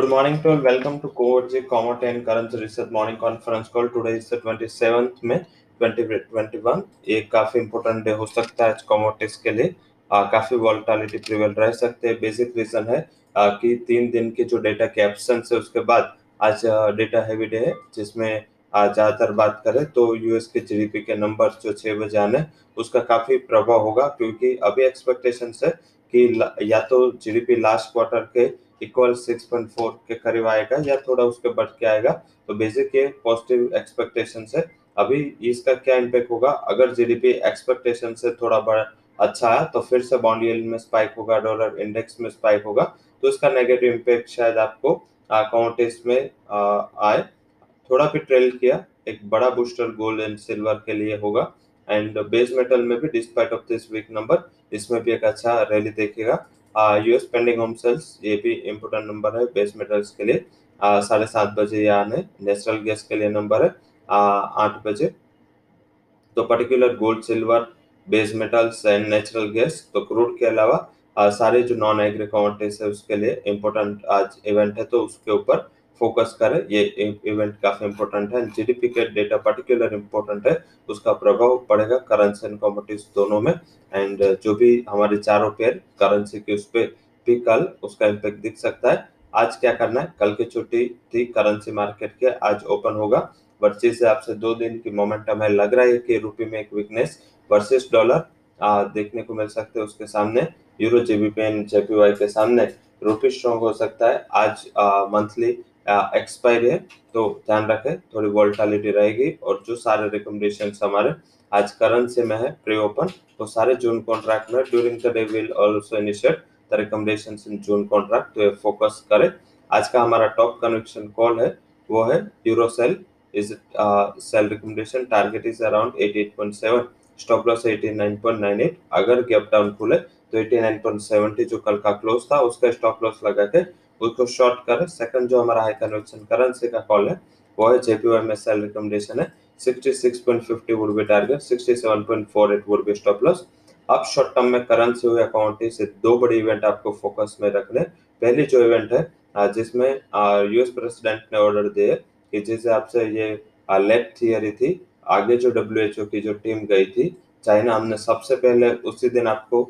Good morning to all. Welcome to Coverage Commodity and Currency Research Morning Conference Call. Today is the 27th May 2021. ये काफ़ी important day हो सकता है आज commodities के लिए आ, काफ़ी वॉलेटिलिटी प्रिवेल रह सकते हैं बेसिक रीजन है आ, कि तीन दिन के जो डेटा के एब्सेंस है उसके बाद आज डेटा हैवी डे है जिसमें ज़्यादातर बात करें तो यूएस के जीडीपी के नंबर जो छह बजे आने उसका काफ़ी प्रभाव होगा क्योंकि अभी एक्सपेक्टेशन है कि या तो जीडीपी लास्ट क्वार्टर के इक्वल 6.4 के करीब आएगा या थोड़ा उसके बढ़ के आएगा तो बेसिक ये पॉजिटिव एक्सपेक्टेशन है। अभी इसका क्या इम्पैक्ट होगा? अगर जीडीपी एक्सपेक्टेशन से थोड़ा बड़ा अच्छा है तो फिर से बॉन्ड यील्ड में स्पाइक होगा डॉलर इंडेक्स में स्पाइक होगा तो इसका नेगेटिव इम्पैक्ट शायद आपको काउंटेस में आए। थोड़ा भी ट्रेल किया, एक बड़ा बूस्टर गोल्ड एंड सिल्वर के लिए होगा। एंड बेस मेटल में भी despite of this week number इसमें भी एक अच्छा रैली देखेगा। यूएस पेंडिंग होम सेल्स ये भी इम्पोर्टेंट नंबर है बेस मेटल्स के लिए. साढ़े सात बजे यहाँ नेचुरल गैस के लिए नंबर है आठ बजे. तो particular gold silver base metals and natural gas तो क्रूड के अलावा सारे जो नॉन एग्री कॉमोडिटीज है उसके लिए इम्पोर्टेंट आज इवेंट है तो उसके ऊपर फोकस करें, ये इवेंट काफ़ी इंपॉर्टेंट है। जीडीपी के डेटा पर्टिकुलर इंपॉर्टेंट है, उसका प्रभाव पड़ेगा करेंसी एंड कमोडिटीज दोनों में। एंड जो भी हमारे चारों पेयर करेंसी के उस पर भी कल उसका इम्पैक्ट दिख सकता है। आज क्या करना है? कल की छुट्टी थी करेंसी मार्केट के आज ओपन होगा। वर्चेस से आपसे दो दिन की मोमेंटम है, लग रहा है कि रुपये में एक वीकनेस वर्सेस डॉलर देखने को मिल सकते हैं उसके सामने। यूरो जेबीपी एंड जेपीवाई के सामने। रुपी स्ट्रॉन्ग हो सकता है। आज मंथली एक्सपायरी है तो ध्यान रखें, थोड़ी वोल्टालिटी रहेगी और जो सारे रिकमेंडेशन हमारे आज करेंसी में है प्री ओपन वो सारे जून कॉन्ट्रैक्ट में during the day will also initiate the recommendation in June contract तो फोकस करें। आज का हमारा टॉप कन्विक्शन कॉल है, वो है euro sell is sell recommendation target is around 88.7 stop loss 89.98 अगर गैप डाउन खुले तो 89.70 जो कल का क्लोज था, उसका स्टॉप लॉस लगा के उसको शॉर्ट करें सेकंड जो हमारा हाई कन्वेक्शन करेंसी का कॉल है, वो है में रिकमेंडेशन है। 66.50 would be target 67.48 would be stop loss अब शॉर्ट टर्म में करेंसी हुई अकाउंट से दो बड़े इवेंट आपको फोकस में रखने पहली जो इवेंट है जिसमें यूएस प्रेसिडेंट ने ऑर्डर दिए कि जिस हिसाब से ये लेट थियरी थी, आगे जो डब्ल्यूएचओ की जो टीम गई थी, चाइना हमने सबसे पहले उसी दिन आपको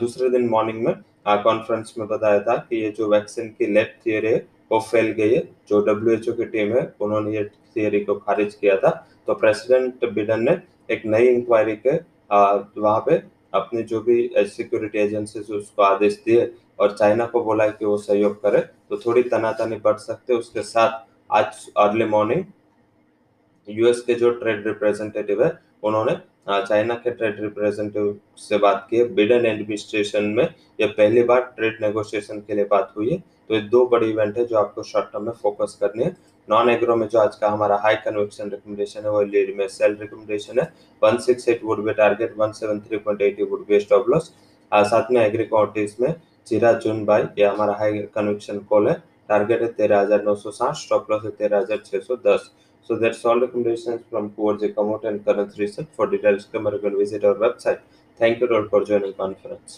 दूसरे दिन मॉर्निंग में कॉन्फ्रेंस में बताया था कि ये जो वैक्सीन की लेट थियरी है, वो फेल गई है। जो डब्ल्यू की टीम है, उन्होंने ये थियरी को खारिज किया था। तो प्रेसिडेंट बिडन ने एक नई इंक्वायरी के वहाँ पे अपने जो भी सिक्योरिटी एजेंसी उसको आदेश दिए और चाइना को बोला कि वो सहयोग करे। तो थोड़ी तनातनी बढ़ सकते उसके साथ आज अर्ली मॉर्निंग यूएस के जो ट्रेड रिप्रेजेंटेटिव है, उन्होंने चाइना के ट्रेड रिप्रेजेंटेटिव से बात की है। बिडन एडमिनिस्ट्रेशन में यह पहली बार ट्रेड नेगोशिएशन के लिए बात हुई है। तो ये दो बड़ी इवेंट है जो आपको शॉर्ट टर्म में फोकस करनी है। नॉन एग्रो में जो आज का हमारा हाई कन्वेक्शन रिकमेंडेशन है, वो लीड में सेल रिकमेंडेशन है। 168 would be target 173.80 would be stop loss साथ में एग्री कॉन्टीज में जीरा जून बाई ये हमारा हाई कन्वेक्शन कॉल है। टारगेट है तेरह हज़ार नौ सौ साठ स्टॉप लॉस है तेरह हज़ार छह सौ दस। So that's all the recommendations from Coverage Commodity and current Research. For details, come and visit our website. Thank you all for joining conference.